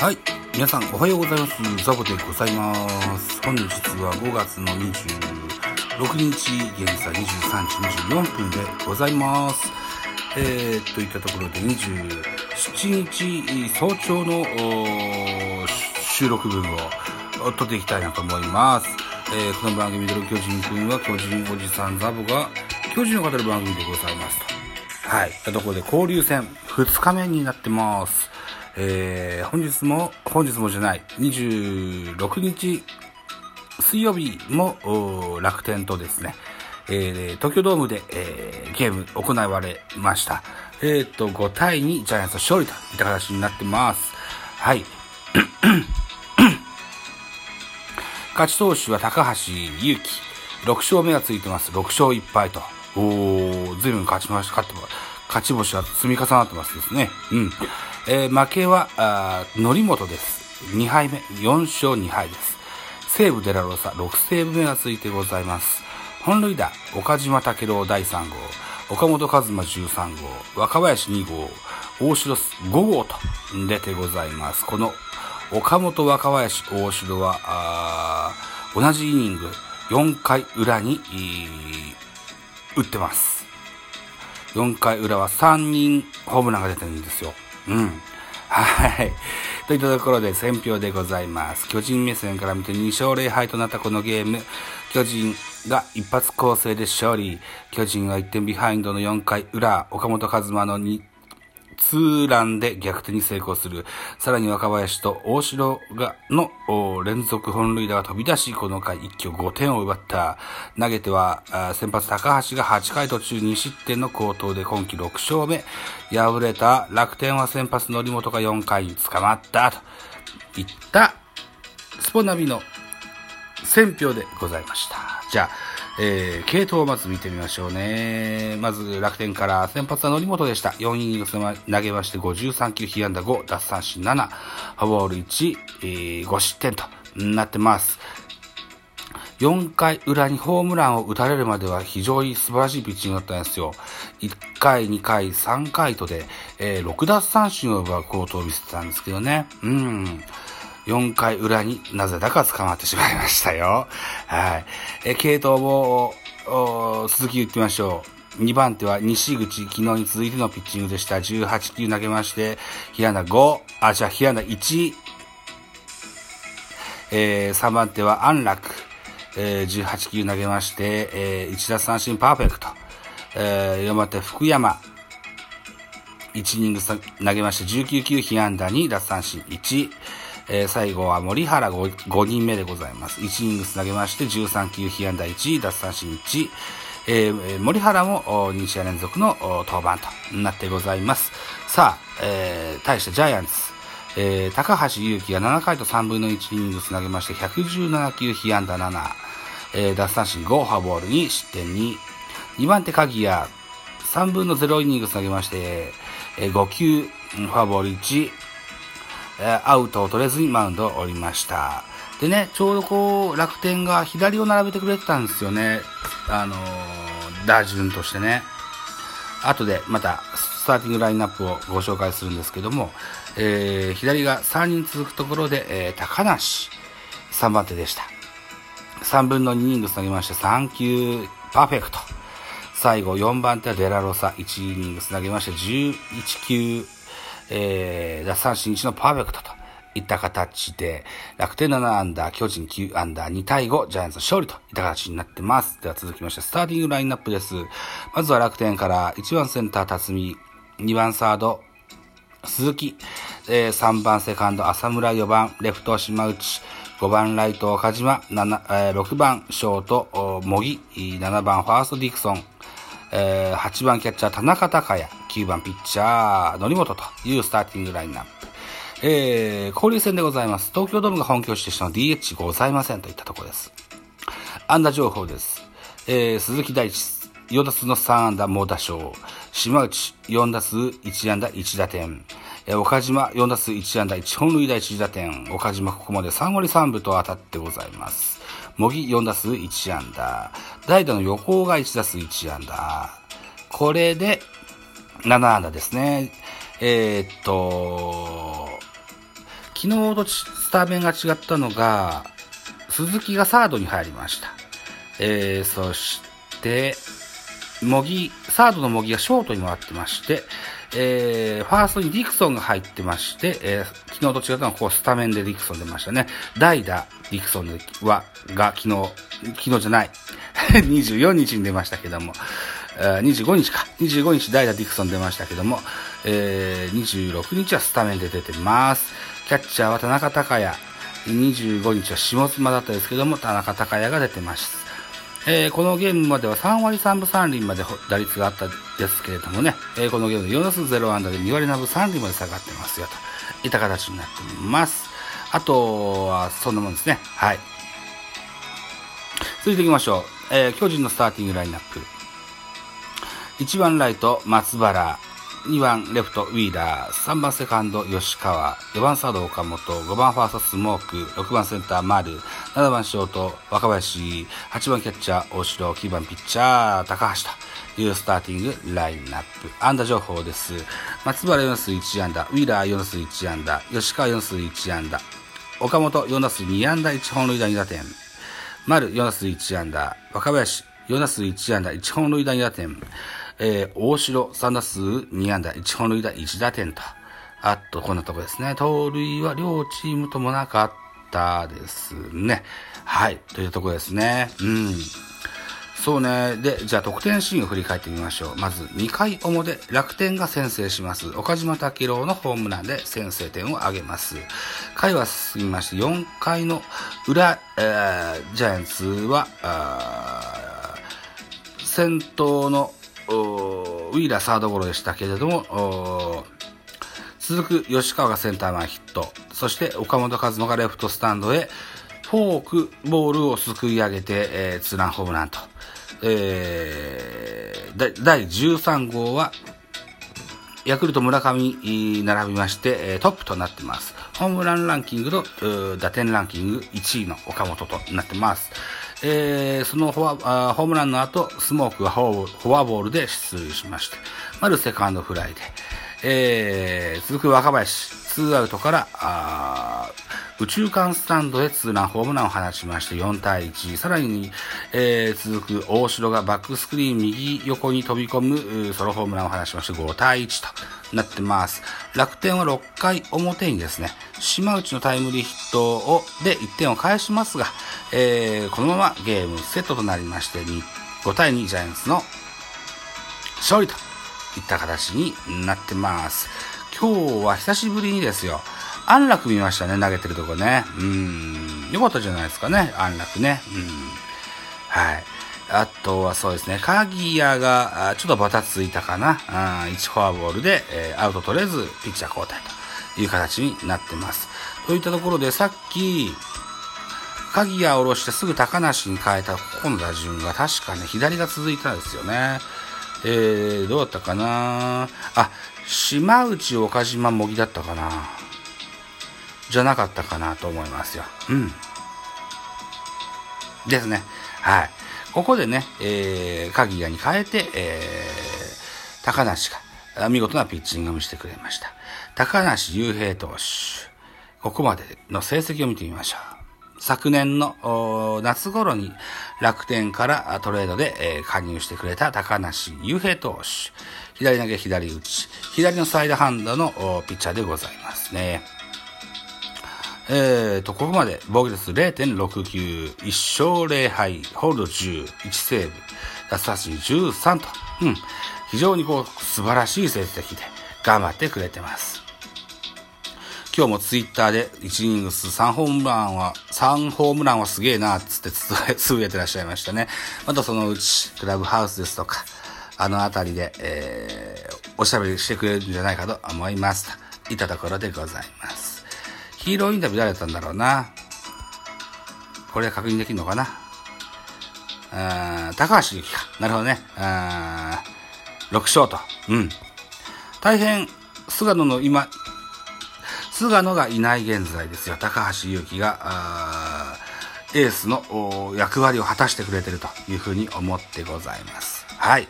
はい。皆さん、おはようございます。ザボでございます。本日は5月の26日、現在23時24分でございます。えー、といったところで27日早朝の収録分を撮っていきたいなと思います。えーこの番組での巨人くんは巨人おじさんザボが巨人を語る番組でございますと。はい。とところで交流戦2日目になってます。えー、本日も、本日もじゃない、26日水曜日も楽天とですね、えー東京ドームで、えーゲーム行われました。えっ、と、5対2ジャイアンツ勝利といった形になってます。はい。勝ち投手は高橋祐希。6勝目がついてます。6勝1敗と。おー、ずいぶん勝ちました。勝って。勝ち星は積み重なってますですね。うん。えー負けは、あ則本です。2敗目、4勝2敗です。西武デラロサ、6セーブ目がついてございます。本塁打、岡島武郎第3号、岡本和真13号、若林2号、大城5号と出てございます。この岡本若林大城は、あ同じイニング4回裏に、打ってます。4回裏は3人ホームランが出てるんですよ。うん。はい。といったところで選票でございます。巨人目線から見て2勝0敗となったこのゲーム。巨人が一発構成で勝利。巨人は1点ビハインドの4回裏。岡本和真の2、ツーランで逆転に成功する。さらに若林と大城が、の連続本塁打が飛び出し、この回一挙5点を奪った。投げては、先発高橋が8回途中2失点の好投で今季6勝目。敗れた楽天は先発則本が4回に捕まった。といった、スポナビの選票でございました。じゃあ、えー、系統をまず見てみましょうね。まず楽天から先発は則本でした。4イニング投げまして53球、被安打5、奪三振7、フォアボール1、えー5失点となってます。4回裏にホームランを打たれるまでは非常に素晴らしいピッチングだったんですよ。1回、2回、3回とで、えー6奪三振を奪うコートを見せてたんですけどね。うん。4回裏になぜだか捕まってしまいましたよ。はい。え、系統も、お続き言ってみましょう。2番手は西口、昨日に続いてのピッチングでした。18球投げまして、被安打5、あ、じゃあ被安打1、えー、3番手は安楽、えー、18球投げまして、えー、1奪三振パーフェクト。えー、4番手福山、1イニング投げまして19球被安打2奪三振1、えー最後は森原 5, 5人目でございます。1イニング投げまして13球被安打1奪三振1、ええ森原も2試合連続の登板となってございます。さあ、えー対してジャイアンツ、えー高橋祐希が7回と3分の1イニング投げまして117球被安打7、えー奪三振5、フォアボール2、失点2、2番手鍵谷、3分の0イニング投げまして、えー5球、フォアボール1、えアウトを取れずにマウンドを降りました。でね、ちょうどこう、楽天が左を並べてくれてたんですよね。あのー打順としてね。後でまたスターティングラインナップをご紹介するんですけども、えー左が3人続くところで、えー高梨、3番手でした。3分の2イニング投げまして3球パーフェクト。最後4番手はデラロサ1イニング投げまして11球、えー、奪三振1のパーフェクトといった形で楽天7アンダー、巨人9アンダー2対5、ジャイアンツ勝利といった形になってます。では続きましてスターティングラインナップです。まずは楽天から1番センター辰巳、2番サード鈴木、えー3番セカンド浅村4番レフト島内5番ライト岡島7、えー6番ショートお茂木7番ファーストディクソン、えー8番キャッチャー田中孝也9番ピッチャー則本というスターティングラインナップえー交流戦でございます東京ドームが本拠地としての DH ございませんといったところです安打情報です。えー、鈴木大地、4打数の3安打猛打賞。島内、4打数1安打1打点。えー岡島、4打数1安打1本塁打1打点。岡島、ここまで3割3分と当たってございます。茂木、4打数1安打。代打の横尾が1打数1安打。これで、7安打ですね。えーっと、昨日とスタメンが違ったのが、鈴木がサードに入りました。えー、そして、模擬、サードの模擬がショートに回ってまして、えー、ファーストにディクソンが入ってまして、えー、昨日と違ったのは、こう、スタメンでディクソン出ましたね。代打、ディクソンは、が昨日、昨日じゃない、24日に出ましたけども、25日か、25日代打ディクソン出ましたけども、えー、26日はスタメンで出てます。キャッチャーは田中隆也、25日は下妻だったですけども、田中隆也が出てます。えー、このゲームまでは3割3分3厘まで打率があったですけれどもね、えー、このゲームで4打数0安打で2割7分3厘まで下がってますよといった形になっています。あとは、そんなもんですね。はい。続いていきましょう。えー、巨人のスターティングラインナップ。1番ライト、松原。2番レフトウィーラー、3番セカンド吉川、4番サード岡本、5番ファーストスモーク、6番センター丸、7番ショート若林、8番キャッチャー大城、9番ピッチャー高橋というスターティングラインナップ。安打情報です。松原4打数1安打、ウィーラー4打数1安打、吉川4打数1安打、岡本4打数2安打。1本塁打2打点、丸4打数1安打、若林4打数1安打。1本塁打2打点、えー、大城3打数2安打、1本塁打1打点と。あと、こんなとこですね。盗塁は両チームともなかったですね。はい。というとこですね。うん。そうね。で、じゃあ得点シーンを振り返ってみましょう。まず、2回表、楽天が先制します。岡島武郎のホームランで先制点を挙げます。回は進みまして、4回の裏、えー、ジャイアンツは、先頭のウィーラーサードゴロでしたけれども、続く吉川がセンター前ヒット、そして岡本和真がレフトスタンドへ、フォークボールをすくい上げて、えー、ツーランホームランと。えー、第13号は、ヤクルト村上並びまして、トップとなってます。ホームランランキングと打点ランキング1位の岡本となってます。えー、そのホアホームランの後、スモークがフォアボールで出塁しまして、まずセカンドフライで、えー、続く若林、ツーアウトから、あ宇宙間スタンドへツーランホームランを放ちまして4対1。さらに、えー、続く大城がバックスクリーン右横に飛び込むソロホームランを放ちまして5対1となってます。楽天は6回表にですね、島内のタイムリーヒットをで1点を返しますが、えー、このままゲームセットとなりまして、5対2ジャイアンツの勝利といった形になってます。今日は久しぶりにですよ、安楽見ましたね、投げてるとこね。うん。よかったじゃないですかね、安楽ね。うん。はい。あとはそうですね、鍵谷がちょっとバタついたかな。1フォアボールで、えー、アウト取れず、ピッチャー交代という形になってます。といったところで、さっき、鍵谷を下ろしてすぐ高梨に変えたここの打順が確かね、左が続いたんですよね。えー、どうだったかな？あ、島内岡島模擬だったかな？じゃなかったかなと思いますよ。うん。ですね。はい。ここでね、えー、鍵谷に変えて、えー、高梨が見事なピッチングをしてくれました。高梨雄平投手。ここまでの成績を見てみましょう。昨年の夏頃に楽天からトレードで、えー、加入してくれた高梨雄平投手。左投げ左打ち。左のサイドハンドのピッチャーでございますね。えーと、ここまで防御率0.69、1勝0敗、ホールド10、1セーブ、奪三振13と、うん、非常にこう、素晴らしい成績で頑張ってくれてます。今日もツイッターで1イニングス3ホームランは、3ホームランはすげえなっ、つって つぶやいてらっしゃいましたね。またそのうち、クラブハウスですとか、あのあたりで、えー、おしゃべりしてくれるんじゃないかと思います。といったところでございます。ヒーローインタビュー誰だったんだろうな。これは確認できるのかな。あー高橋由紀か。なるほどね。あー6勝と。うん。大変、菅野の今、菅野がいない現在ですよ。高橋祐希が、エースの役割を果たしてくれてるというふうに思ってございます。はい。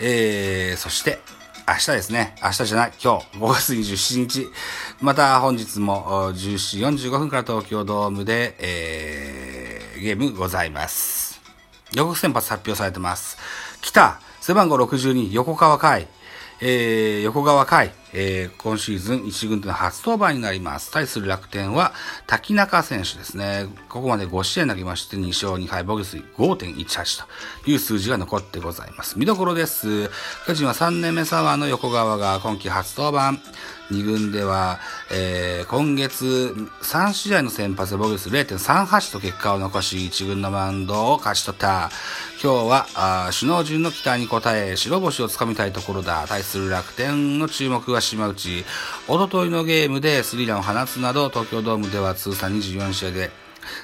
えー、そして、明日ですね。明日じゃない、今日、5月27日。また本日も17時45分から東京ドームで、えー、ゲームございます。予告先発発表されてます。北、背番号62、横川海。えー、横川海、えー、今シーズン1軍での初登板になります。対する楽天は、滝中選手ですね。ここまで5試合投げまして、2勝2敗、防御率5.18という数字が残ってございます。見どころです。巨人は3年目左腕の横川が今季初登板。2軍では、えー、今月3試合の先発で防御率0.38と結果を残し、1軍のマウンドを勝ち取った。今日は、あ首脳陣の期待に応え、白星をつかみたいところだ。対する楽天の注目は島内。おとといのゲームでスリーランを放つなど、東京ドームでは通算24試合で、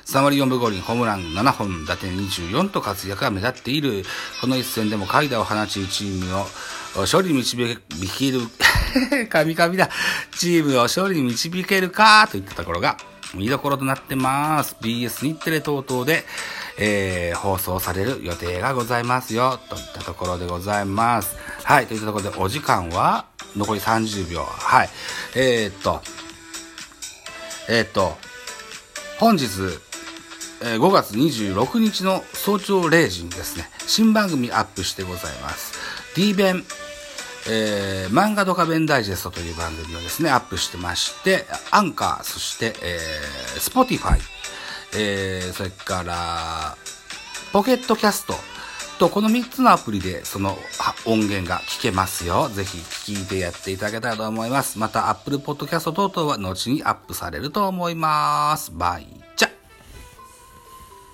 3割4分5厘、ホームラン7本、打点24と活躍が目立っている。この一戦でも海打を放ち、チームを勝利に導ける、神々だ。チームを勝利に導けるか、といったところが見どころとなってます。BS 日テレ等々で、えー、放送される予定がございますよ、といったところでございます。はい、といったところでお時間は残り30秒。はい。えー、っと、えー、っと、本日、えー、5月26日の早朝0時にですね、新番組アップしてございます。D 弁、えー、漫画ドカ弁ダイジェストという番組をですね、アップしてまして、アンカー、そして、えー、 Spotify、えー、それから、 Pocket Casts と、この3つのアプリでその音源が聞けますよ。ぜひ聞いてやっていただけたらと思います。また、Apple Podcast 等々は後にアップされると思います。バイ。